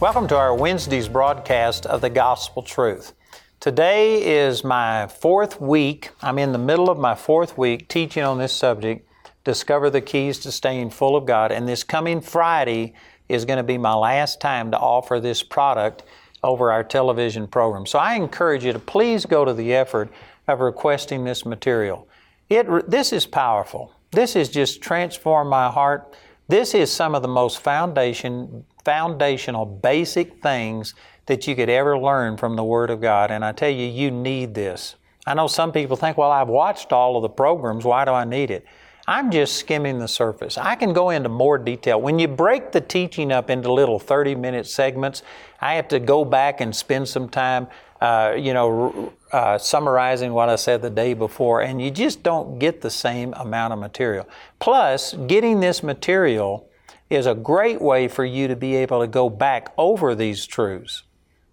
Welcome to our Wednesday's broadcast of the Gospel Truth. Today is my fourth week. I'm in the middle of my fourth week teaching on this subject Discover the Keys to Staying Full of God. And this coming Friday is going to be my last time to offer this product over our television program. So I encourage you to please go to the effort of requesting this material. It, this is powerful. This has just transformed my heart. This is some of the most foundation, foundational, basic things that you could ever learn from the Word of God. And I tell you, you need this. I know some people think, well, I've watched all of the programs. Why do I need it? I'm just skimming the surface. I can go into more detail. When you break the teaching up into little 30 minute segments, I have to go back and spend some time, uh, you know, uh, summarizing what I said the day before, and you just don't get the same amount of material. Plus, getting this material is a great way for you to be able to go back over these truths.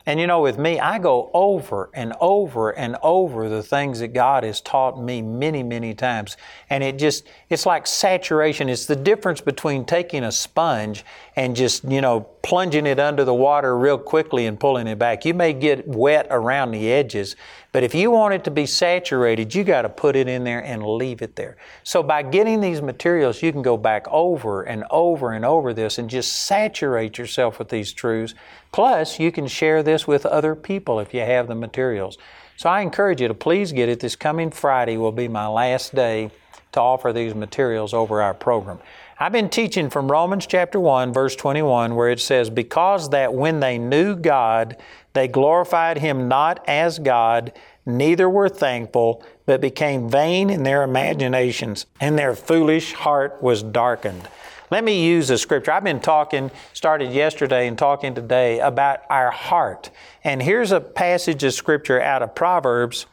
And you know, with me, I go over and over and over the things that God has taught me many, many times. And it just, it's like saturation. It's the difference between taking a sponge and just, you know, plunging it under the water real quickly and pulling it back. You may get wet around the edges, but if you want it to be saturated, you got to put it in there and leave it there. So by getting these materials, you can go back over and over and over this and just saturate yourself with these truths. Plus, you can share this with other people if you have the materials. So I encourage you to please get it. This coming Friday will be my last day to offer these materials over our program. I've been teaching from Romans chapter 1, verse 21, where it says, Because that when they knew God, they glorified Him not as God, neither were thankful, but became vain in their imaginations, and their foolish heart was darkened. Let me use a scripture. I've been talking, started yesterday and talking today about our heart. And here's a passage of scripture out of Proverbs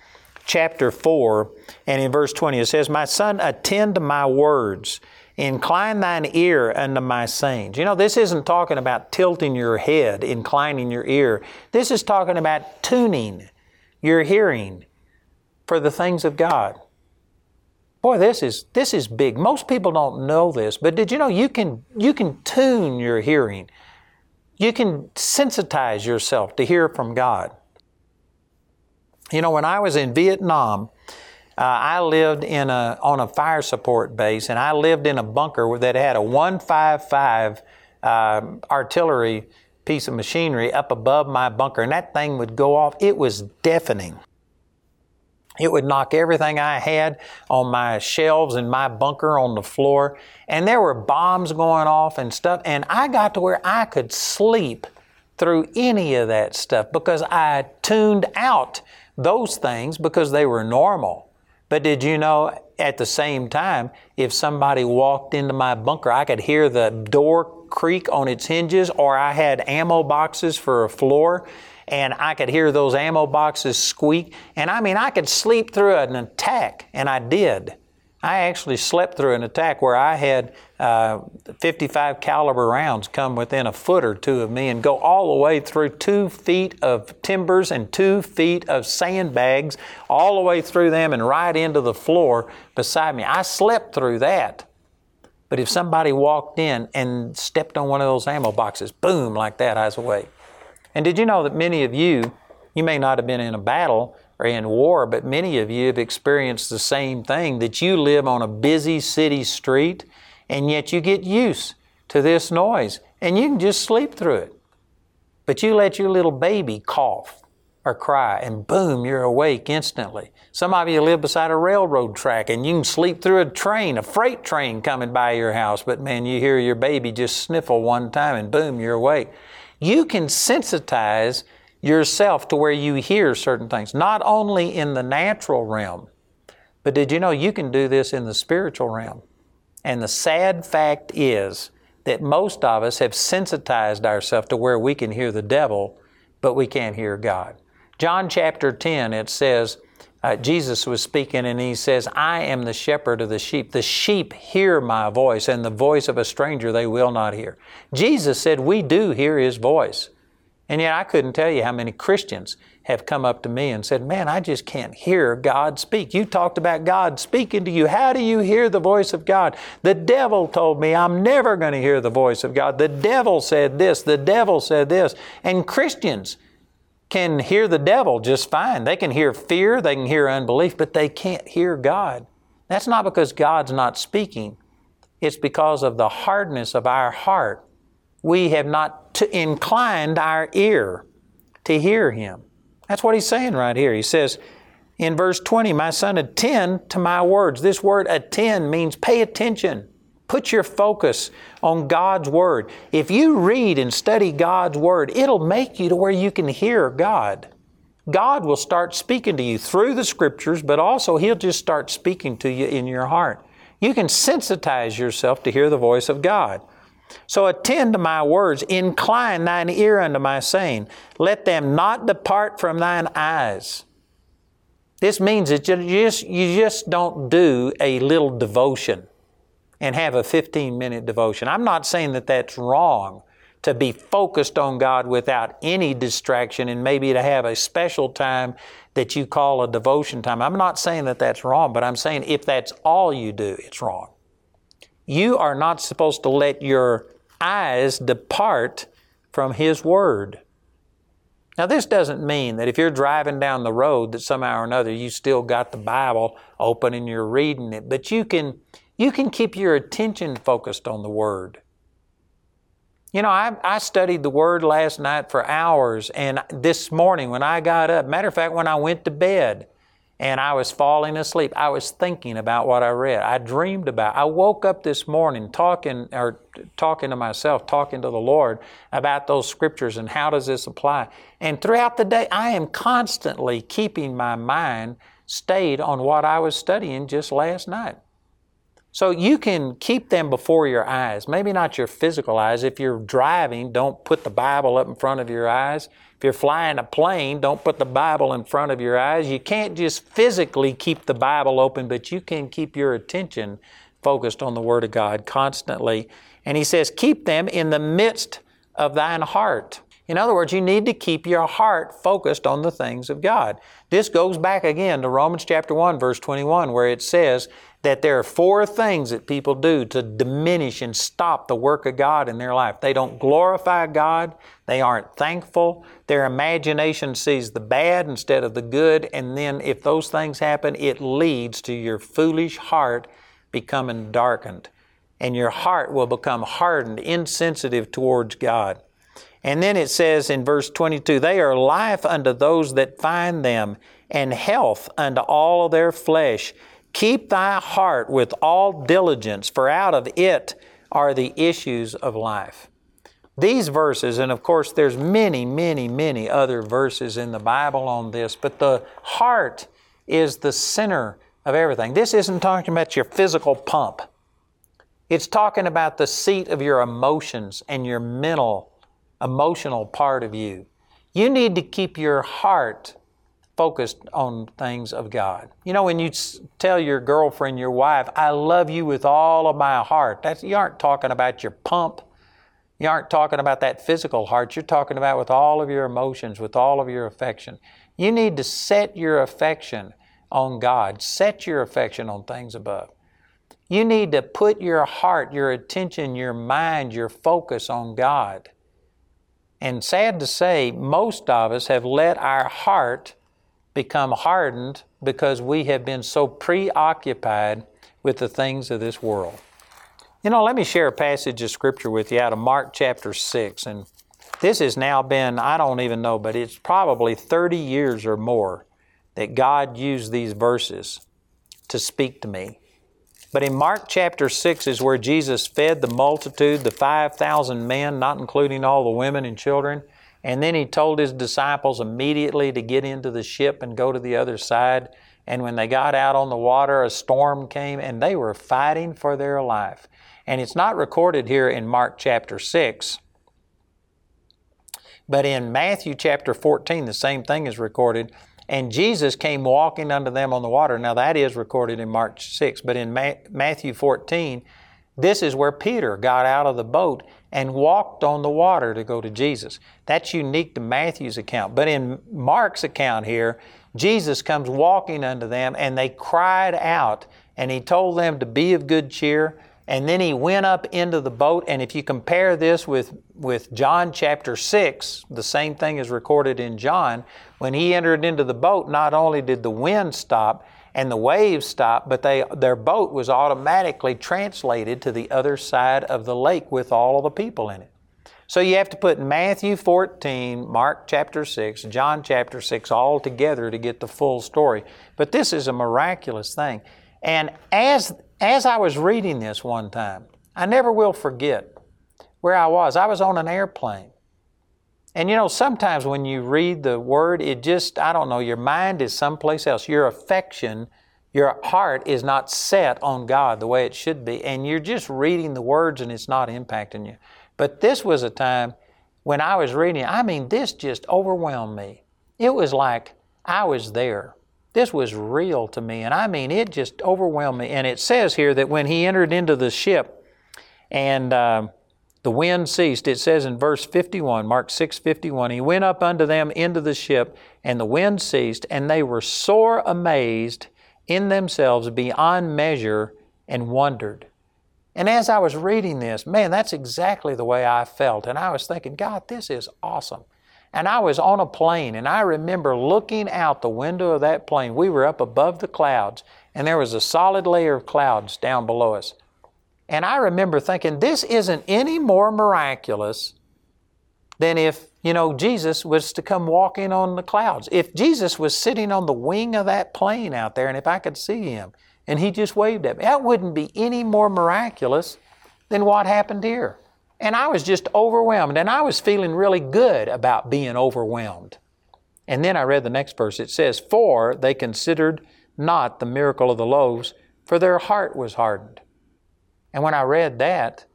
chapter 4, and in verse 20 it says, My son, attend to my words Incline thine ear unto my sayings. You know, this isn't talking about tilting your head, inclining your ear. This is talking about tuning your hearing for the things of God. Boy, this is this is big. Most people don't know this, but did you know you can you can tune your hearing. You can sensitize yourself to hear from God. You know, when I was in Vietnam, uh, I lived in a, on a fire support base, and I lived in a bunker that had a 155 uh, artillery piece of machinery up above my bunker, and that thing would go off. It was deafening. It would knock everything I had on my shelves in my bunker on the floor, and there were bombs going off and stuff. And I got to where I could sleep through any of that stuff because I tuned out those things because they were normal. But did you know at the same time, if somebody walked into my bunker, I could hear the door creak on its hinges, or I had ammo boxes for a floor, and I could hear those ammo boxes squeak. And I mean, I could sleep through an attack, and I did. I actually slept through an attack where I had uh, 55 caliber rounds come within a foot or two of me and go all the way through two feet of timbers and two feet of sandbags, all the way through them and right into the floor beside me. I slept through that. But if somebody walked in and stepped on one of those ammo boxes, boom, like that, I was awake. And did you know that many of you, you may not have been in a battle, or in war, but many of you have experienced the same thing that you live on a busy city street and yet you get used to this noise and you can just sleep through it. But you let your little baby cough or cry and boom, you're awake instantly. Some of you live beside a railroad track and you can sleep through a train, a freight train coming by your house, but man, you hear your baby just sniffle one time and boom, you're awake. You can sensitize yourself to where you hear certain things, not only in the natural realm, but did you know you can do this in the spiritual realm? And the sad fact is that most of us have sensitized ourselves to where we can hear the devil, but we can't hear God. John chapter 10, it says, uh, Jesus was speaking and he says, I am the shepherd of the sheep. The sheep hear my voice, and the voice of a stranger they will not hear. Jesus said, We do hear his voice. And yet I couldn't tell you how many Christians have come up to me and said, Man, I just can't hear God speak. You talked about God speaking to you. How do you hear the voice of God? The devil told me I'm never going to hear the voice of God. The devil said this, the devil said this. And Christians can hear the devil just fine. They can hear fear, they can hear unbelief, but they can't hear God. That's not because God's not speaking, it's because of the hardness of our heart. We have not t- inclined our ear to hear Him. That's what he's saying right here. He says in verse 20, My son, attend to my words. This word attend means pay attention. Put your focus on God's Word. If you read and study God's Word, it'll make you to where you can hear God. God will start speaking to you through the Scriptures, but also He'll just start speaking to you in your heart. You can sensitize yourself to hear the voice of God. So attend to my words, incline thine ear unto my saying, let them not depart from thine eyes. This means that you just, you just don't do a little devotion and have a 15 minute devotion. I'm not saying that that's wrong to be focused on God without any distraction and maybe to have a special time that you call a devotion time. I'm not saying that that's wrong, but I'm saying if that's all you do, it's wrong. You are not supposed to let your eyes depart from His Word. Now, this doesn't mean that if you're driving down the road that somehow or another you still got the Bible open and you're reading it, but you can, you can keep your attention focused on the Word. You know, I, I studied the Word last night for hours, and this morning when I got up, matter of fact, when I went to bed, and I was falling asleep. I was thinking about what I read. I dreamed about. I woke up this morning talking or talking to myself, talking to the Lord about those scriptures and how does this apply. And throughout the day, I am constantly keeping my mind stayed on what I was studying just last night. So you can keep them before your eyes. Maybe not your physical eyes. If you're driving, don't put the Bible up in front of your eyes. If you're flying a plane, don't put the Bible in front of your eyes. You can't just physically keep the Bible open, but you can keep your attention focused on the Word of God constantly. And he says, keep them in the midst of thine heart. In other words, you need to keep your heart focused on the things of God. This goes back again to Romans chapter 1, verse 21, where it says, that there are four things that people do to diminish and stop the work of God in their life. They don't glorify God, they aren't thankful, their imagination sees the bad instead of the good, and then if those things happen, it leads to your foolish heart becoming darkened. And your heart will become hardened, insensitive towards God. And then it says in verse 22 they are life unto those that find them, and health unto all of their flesh. Keep thy heart with all diligence, for out of it are the issues of life. These verses, and of course there's many, many, many other verses in the Bible on this, but the heart is the center of everything. This isn't talking about your physical pump. It's talking about the seat of your emotions and your mental, emotional part of you. You need to keep your heart focused on things of God. You know, when you tell your girlfriend, your wife, I love you with all of my heart, that's, you aren't talking about your pump. You aren't talking about that physical heart. You're talking about with all of your emotions, with all of your affection. You need to set your affection on God, set your affection on things above. You need to put your heart, your attention, your mind, your focus on God. And sad to say, most of us have let our heart become hardened because we have been so preoccupied with the things of this world. You know, let me share a passage of Scripture with you out of Mark chapter 6. And this has now been, I don't even know, but it's probably 30 years or more that God used these verses to speak to me. But in Mark chapter 6 is where Jesus fed the multitude, the 5,000 men, not including all the women and children. And then he told his disciples immediately to get into the ship and go to the other side. And when they got out on the water, a storm came and they were fighting for their life. And it's not recorded here in Mark chapter 6. But in Matthew chapter 14, the same thing is recorded. And Jesus came walking unto them on the water. Now, that is recorded in Mark 6. But in Ma- Matthew 14, this is where Peter got out of the boat and walked on the water to go to Jesus. That's unique to Matthew's account. But in Mark's account here, Jesus comes walking unto them and they cried out and he told them to be of good cheer. And then he went up into the boat. And if you compare this with, with John chapter 6, the same thing is recorded in John. When he entered into the boat, not only did the wind stop and the waves stop, but they, their boat was automatically translated to the other side of the lake with all of the people in it. So you have to put Matthew 14, Mark chapter 6, John chapter 6 all together to get the full story. But this is a miraculous thing. And as, as I was reading this one time, I never will forget where I was. I was on an airplane. And you know, sometimes when you read the word, it just, I don't know, your mind is someplace else. Your affection, your heart is not set on God the way it should be. And you're just reading the words and it's not impacting you. But this was a time when I was reading, I mean, this just overwhelmed me. It was like I was there. This was real to me, and I mean, it just overwhelmed me. And it says here that when he entered into the ship and uh, the wind ceased, it says in verse 51, Mark 6 51, he went up unto them into the ship, and the wind ceased, and they were sore amazed in themselves beyond measure and wondered. And as I was reading this, man, that's exactly the way I felt. And I was thinking, God, this is awesome. And I was on a plane, and I remember looking out the window of that plane. We were up above the clouds, and there was a solid layer of clouds down below us. And I remember thinking, this isn't any more miraculous than if, you know, Jesus was to come walking on the clouds. If Jesus was sitting on the wing of that plane out there, and if I could see him, and he just waved at me, that wouldn't be any more miraculous than what happened here. And I was just overwhelmed, and I was feeling really good about being overwhelmed. And then I read the next verse. It says, For they considered not the miracle of the loaves, for their heart was hardened. And when I read that,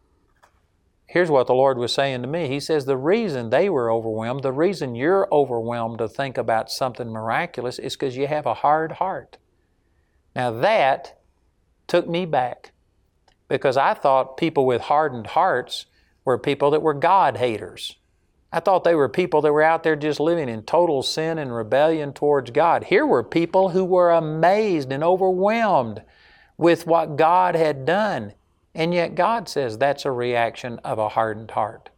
here's what the Lord was saying to me. He says, The reason they were overwhelmed, the reason you're overwhelmed to think about something miraculous is because you have a hard heart. Now that took me back because I thought people with hardened hearts were people that were God haters. I thought they were people that were out there just living in total sin and rebellion towards God. Here were people who were amazed and overwhelmed with what God had done. And yet God says that's a reaction of a hardened heart.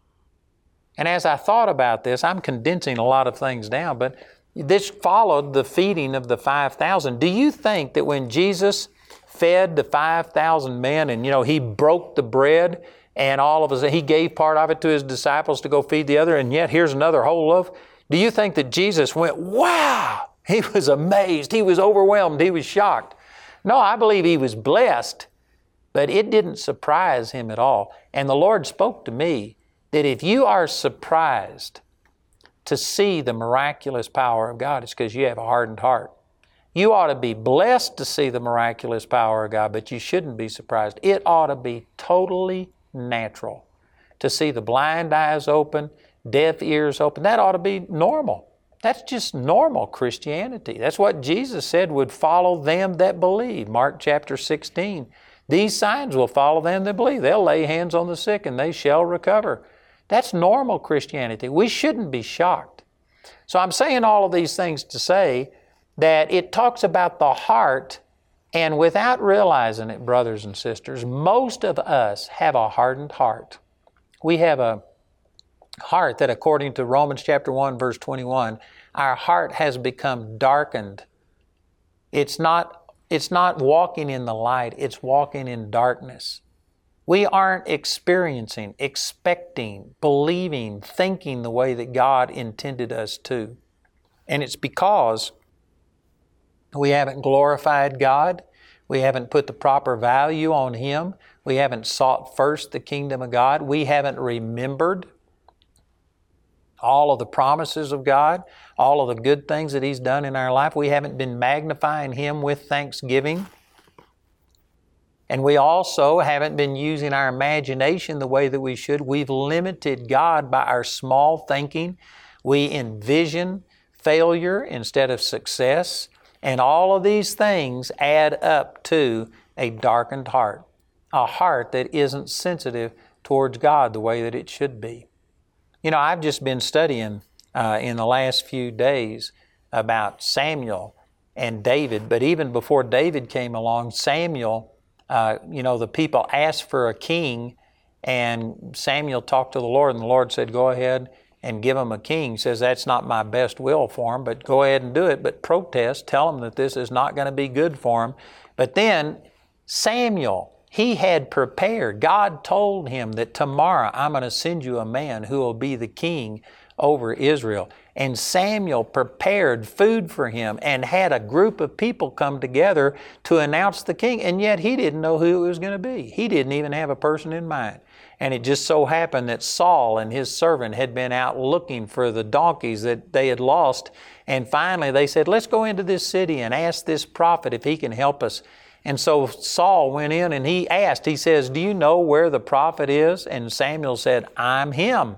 And as I thought about this, I'm condensing a lot of things down, but this followed the feeding of the 5,000. Do you think that when Jesus fed the 5,000 men and, you know, he broke the bread and all of us, he gave part of it to his disciples to go feed the other, and yet here's another whole loaf. Do you think that Jesus went, wow? He was amazed. He was overwhelmed. He was shocked. No, I believe he was blessed, but it didn't surprise him at all. And the Lord spoke to me that if you are surprised to see the miraculous power of God, it's because you have a hardened heart. You ought to be blessed to see the miraculous power of God, but you shouldn't be surprised. It ought to be totally natural. To see the blind eyes open, deaf ears open, that ought to be normal. That's just normal Christianity. That's what Jesus said would follow them that believe. Mark chapter 16. These signs will follow them that believe. They'll lay hands on the sick and they shall recover. That's normal Christianity. We shouldn't be shocked. So I'm saying all of these things to say that it talks about the heart and without realizing it, brothers and sisters, most of us have a hardened heart. We have a heart that, according to Romans chapter 1, verse 21, our heart has become darkened. It's not, it's not walking in the light, it's walking in darkness. We aren't experiencing, expecting, believing, thinking the way that God intended us to. And it's because we haven't glorified God. We haven't put the proper value on Him. We haven't sought first the kingdom of God. We haven't remembered all of the promises of God, all of the good things that He's done in our life. We haven't been magnifying Him with thanksgiving. And we also haven't been using our imagination the way that we should. We've limited God by our small thinking. We envision failure instead of success. And all of these things add up to a darkened heart, a heart that isn't sensitive towards God the way that it should be. You know, I've just been studying uh, in the last few days about Samuel and David, but even before David came along, Samuel uh, you know, the people asked for a king, and Samuel talked to the Lord, and the Lord said, Go ahead and give him a king. He says, That's not my best will for him, but go ahead and do it. But protest, tell him that this is not going to be good for him. But then Samuel, he had prepared. God told him that tomorrow I'm going to send you a man who will be the king over Israel. And Samuel prepared food for him and had a group of people come together to announce the king, and yet he didn't know who it was going to be. He didn't even have a person in mind. And it just so happened that Saul and his servant had been out looking for the donkeys that they had lost. And finally they said, Let's go into this city and ask this prophet if he can help us. And so Saul went in and he asked, He says, Do you know where the prophet is? And Samuel said, I'm him.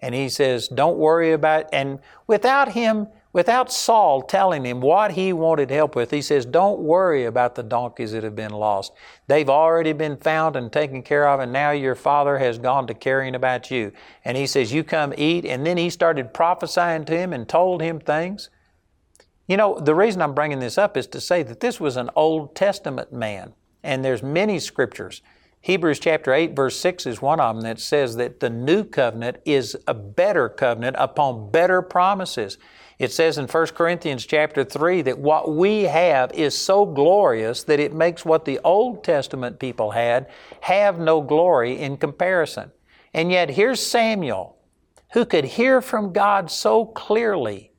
And he says, Don't worry about And without him, without Saul telling him what he wanted help with, he says, Don't worry about the donkeys that have been lost. They've already been found and taken care of, and now your father has gone to caring about you. And he says, You come eat. And then he started prophesying to him and told him things. You know, the reason I'm bringing this up is to say that this was an Old Testament man, and there's many scriptures Hebrews chapter 8, verse 6 is one of them that says that the new covenant is a better covenant upon better promises. It says in 1 Corinthians chapter 3 that what we have is so glorious that it makes what the Old Testament people had have no glory in comparison. And yet here's Samuel, who could hear from God so clearly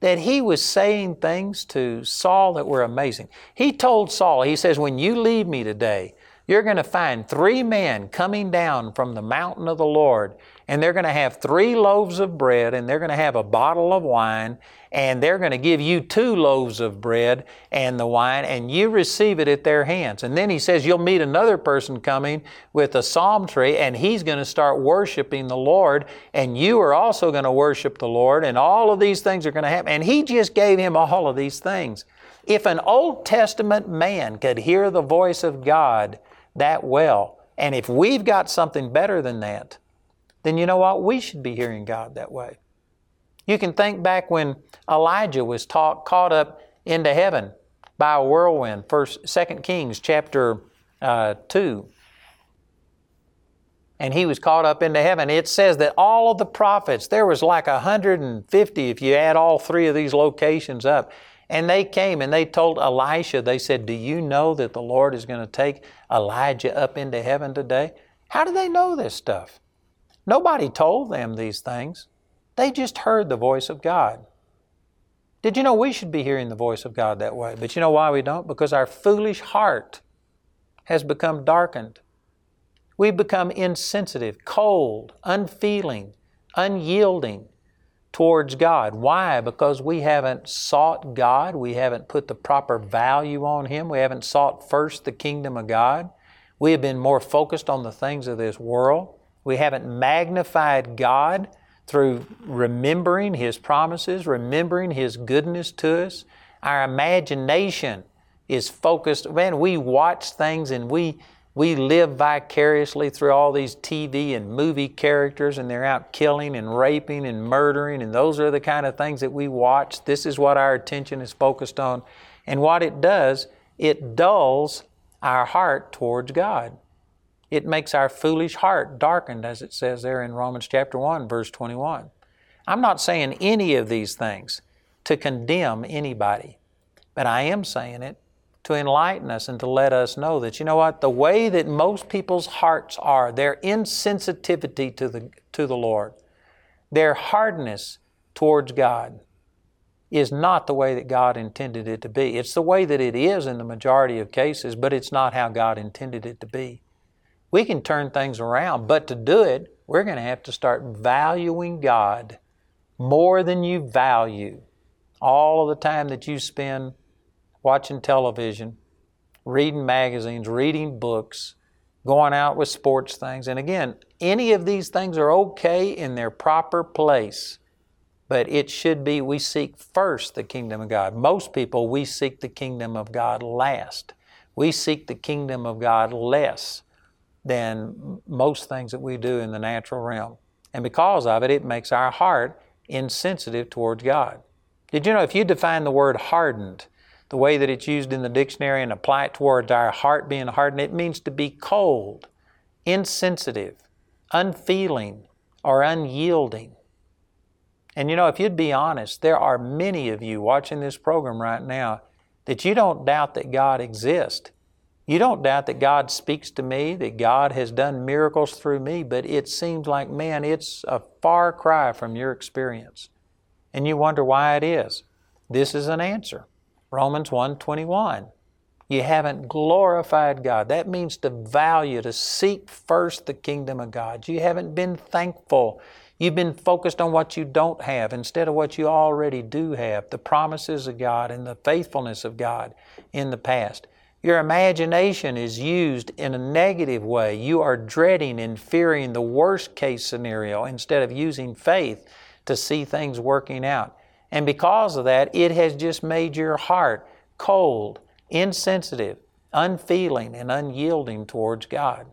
that he was saying things to Saul that were amazing. He told Saul, he says, When you leave me today, you're going to find three men coming down from the mountain of the Lord, and they're going to have three loaves of bread, and they're going to have a bottle of wine, and they're going to give you two loaves of bread and the wine, and you receive it at their hands. And then he says you'll meet another person coming with a psaltery, and he's going to start worshiping the Lord, and you are also going to worship the Lord, and all of these things are going to happen. And he just gave him all of these things. If an Old Testament man could hear the voice of God, that well. And if we've got something better than that, then you know what? We should be hearing God that way. You can think back when Elijah was taught, caught up into heaven by a whirlwind. First, Second Kings chapter uh, two, and he was caught up into heaven. It says that all of the prophets, there was like 150 if you add all three of these locations up, and they came and they told Elisha, they said, Do you know that the Lord is going to take Elijah up into heaven today? How do they know this stuff? Nobody told them these things. They just heard the voice of God. Did you know we should be hearing the voice of God that way? But you know why we don't? Because our foolish heart has become darkened. We've become insensitive, cold, unfeeling, unyielding towards God. Why? Because we haven't sought God. We haven't put the proper value on Him. We haven't sought first the kingdom of God. We have been more focused on the things of this world. We haven't magnified God through remembering His promises, remembering His goodness to us. Our imagination is focused. Man, we watch things and we we live vicariously through all these TV and movie characters, and they're out killing and raping and murdering, and those are the kind of things that we watch. This is what our attention is focused on. And what it does, it dulls our heart towards God. It makes our foolish heart darkened, as it says there in Romans chapter 1, verse 21. I'm not saying any of these things to condemn anybody, but I am saying it to enlighten us and to let us know that, you know what, the way that most people's hearts are, their insensitivity to the, to the Lord, their hardness towards God, is not the way that God intended it to be. It's the way that it is in the majority of cases, but it's not how God intended it to be. We can turn things around, but to do it, we're going to have to start valuing God more than you value all of the time that you spend watching television, reading magazines, reading books, going out with sports things. And again, any of these things are okay in their proper place, but it should be we seek first the kingdom of God. Most people, we seek the kingdom of God last. We seek the kingdom of God less than most things that we do in the natural realm. And because of it, it makes our heart insensitive towards God. Did you know if you define the word hardened, the way that it's used in the dictionary and apply it towards our heart being hardened, it means to be cold, insensitive, unfeeling, or unyielding. And you know, if you'd be honest, there are many of you watching this program right now that you don't doubt that God exists. You don't doubt that God speaks to me, that God has done miracles through me, but it seems like, man, it's a far cry from your experience. And you wonder why it is. This is an answer. Romans 1:21. You haven't glorified God. That means to value, to seek first the kingdom of God. You haven't been thankful. You've been focused on what you don't have instead of what you already do have, the promises of God and the faithfulness of God in the past. Your imagination is used in a negative way. You are dreading and fearing the worst case scenario instead of using faith to see things working out. And because of that, it has just made your heart cold, insensitive, unfeeling, and unyielding towards God.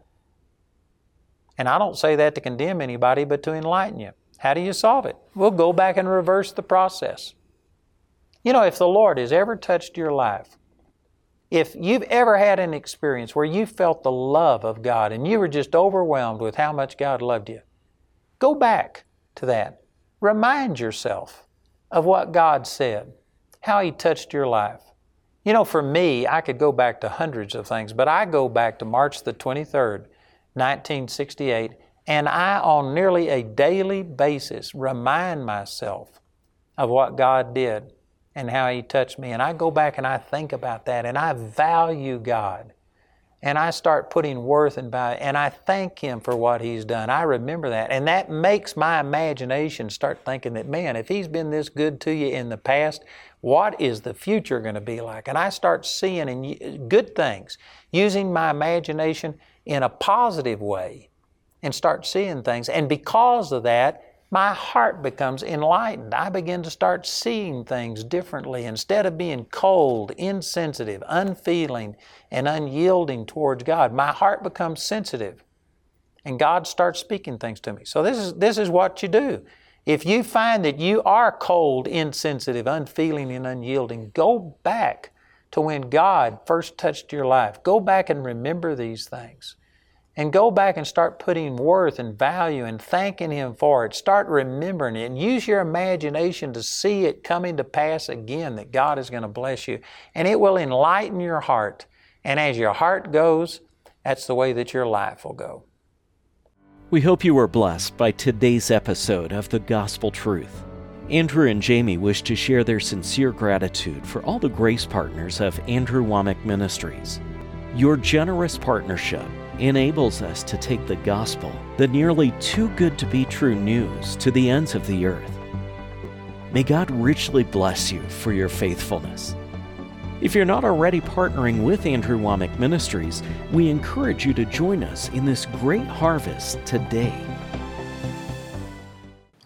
And I don't say that to condemn anybody, but to enlighten you. How do you solve it? We'll go back and reverse the process. You know, if the Lord has ever touched your life, if you've ever had an experience where you felt the love of God and you were just overwhelmed with how much God loved you, go back to that. Remind yourself of what God said, how He touched your life. You know, for me, I could go back to hundreds of things, but I go back to March the 23rd, 1968, and I, on nearly a daily basis, remind myself of what God did and how He touched me. And I go back and I think about that and I value God. And I start putting worth and value, and I thank Him for what He's done. I remember that. And that makes my imagination start thinking that, man, if He's been this good to you in the past, what is the future going to be like? And I start seeing uh, good things, using my imagination in a positive way, and start seeing things. And because of that, my heart becomes enlightened. I begin to start seeing things differently. Instead of being cold, insensitive, unfeeling, and unyielding towards God, my heart becomes sensitive. And God starts speaking things to me. So this is, this is what you do. If you find that you are cold, insensitive, unfeeling, and unyielding, go back to when God first touched your life. Go back and remember these things. And go back and start putting worth and value and thanking Him for it. Start remembering it and use your imagination to see it coming to pass again that God is going to bless you. And it will enlighten your heart. And as your heart goes, that's the way that your life will go. We hope you were blessed by today's episode of The Gospel Truth. Andrew and Jamie wish to share their sincere gratitude for all the grace partners of Andrew Wommack Ministries. Your generous partnership enables us to take the gospel, the nearly too good to be true news, to the ends of the earth. May God richly bless you for your faithfulness. If you're not already partnering with Andrew Wommack Ministries, we encourage you to join us in this great harvest today.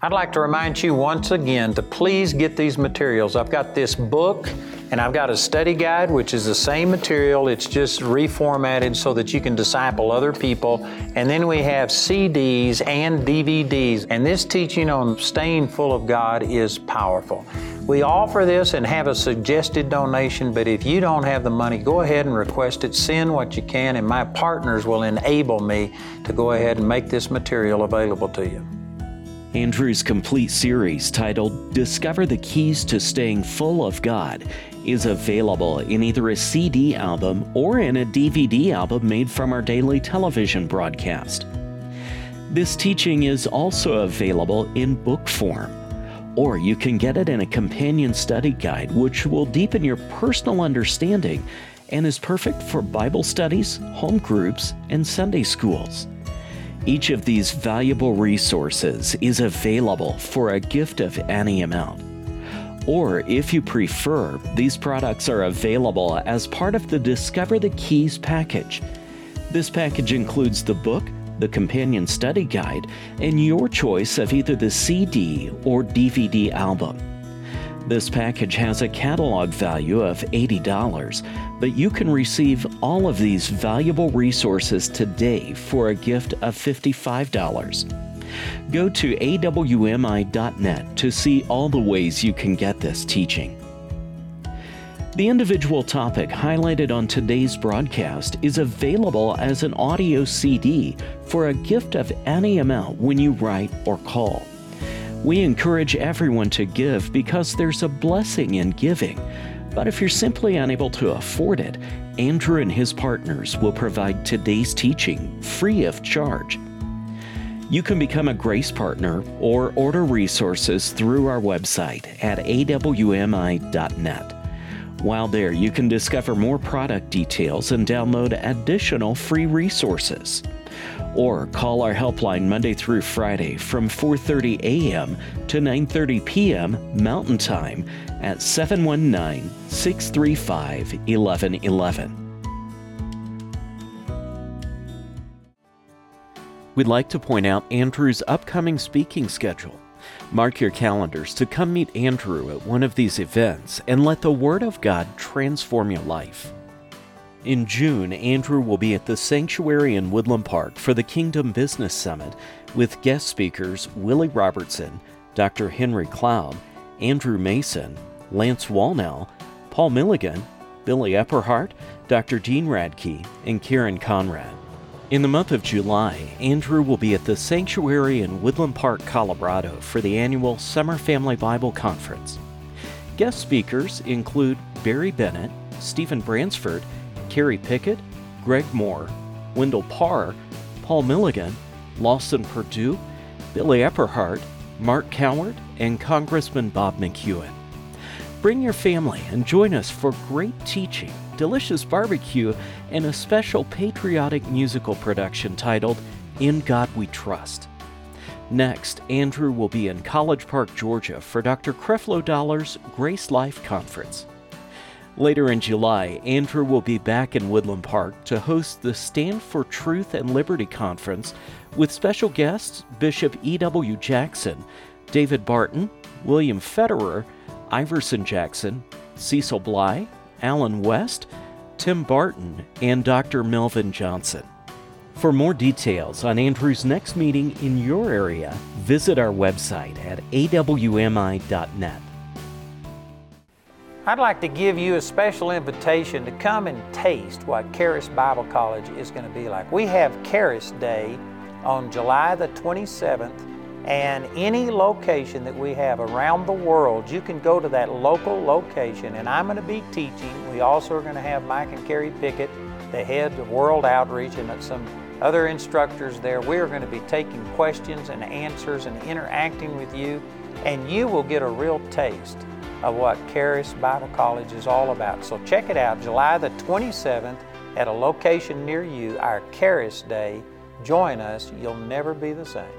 I'd like to remind you once again to please get these materials. I've got this book and I've got a study guide, which is the same material, it's just reformatted so that you can disciple other people. And then we have CDs and DVDs. And this teaching on staying full of God is powerful. We offer this and have a suggested donation, but if you don't have the money, go ahead and request it. Send what you can, and my partners will enable me to go ahead and make this material available to you. Andrew's complete series titled Discover the Keys to Staying Full of God is available in either a CD album or in a DVD album made from our daily television broadcast. This teaching is also available in book form, or you can get it in a companion study guide, which will deepen your personal understanding and is perfect for Bible studies, home groups, and Sunday schools. Each of these valuable resources is available for a gift of any amount Or if you prefer, these products are available as part of the Discover the Keys package. This package includes the book, the companion study guide, and your choice of either the CD or DVD album. This package has a catalog value of $80, but you can receive all of these valuable resources today for a gift of $55. Go to awmi.net to see all the ways you can get this teaching. The individual topic highlighted on today's broadcast is available as an audio CD for a gift of any amount when you write or call. We encourage everyone to give because there's a blessing in giving. But if you're simply unable to afford it, Andrew and his partners will provide today's teaching free of charge. You can become a Grace Partner or order resources through our website at awmi.net. While there, you can discover more product details and download additional free resources. Or call our helpline Monday through Friday from 4:30 a.m. to 9:30 p.m. Mountain Time at 719-635-1111. We'd like to point out Andrew's upcoming speaking schedule. Mark your calendars to come meet Andrew at one of these events and let the Word of God transform your life. In June, Andrew will be at the Sanctuary in Woodland Park for the Kingdom Business Summit with guest speakers Willie Robertson, Dr. Henry Cloud, Andrew Mason, Lance Wallnau, Paul Milligan, Billy Epperhart, Dr. Dean Radke, and Karen Conrad. In the month of July, Andrew will be at the Sanctuary in Woodland Park, Colorado for the annual Summer Family Bible Conference. Guest speakers include Barry Bennett, Stephen Bransford, Carrie Pickett, Greg Mohr, Wendell Parr, Paul Milligan, Lawson Perdue, Billy Epperhart, Mark Cowart, and Congressman Bob McEwen. Bring your family and join us for great teaching delicious barbecue, and a special patriotic musical production titled In God We Trust. Next, Andrew will be in College Park, Georgia for Dr. Creflo Dollar's Grace Life Conference. Later in July, Andrew will be back in Woodland Park to host the Stand for Truth and Liberty Conference with special guests Bishop E.W. Jackson, David Barton, William Federer, Iverson Jackson, Cecil Bly, Allen West, Tim Barton, and Dr. Melvin Johnson. For more details on Andrew's next meeting in your area, visit our website at awmi.net. I'd like to give you a special invitation to come and taste what Charis Bible College is going to be like. We have Charis Day on July the 27th and any location that we have around the world, you can go to that local location. And I'm going to be teaching. We also are going to have Mike and Carrie Pickett, the head of World Outreach, and some other instructors there. We are going to be taking questions and answers and interacting with you, and you will get a real taste of what Charis Bible College is all about. So check it out, July the 27th at a location near you, our Charis Day. Join us, you'll never be the same.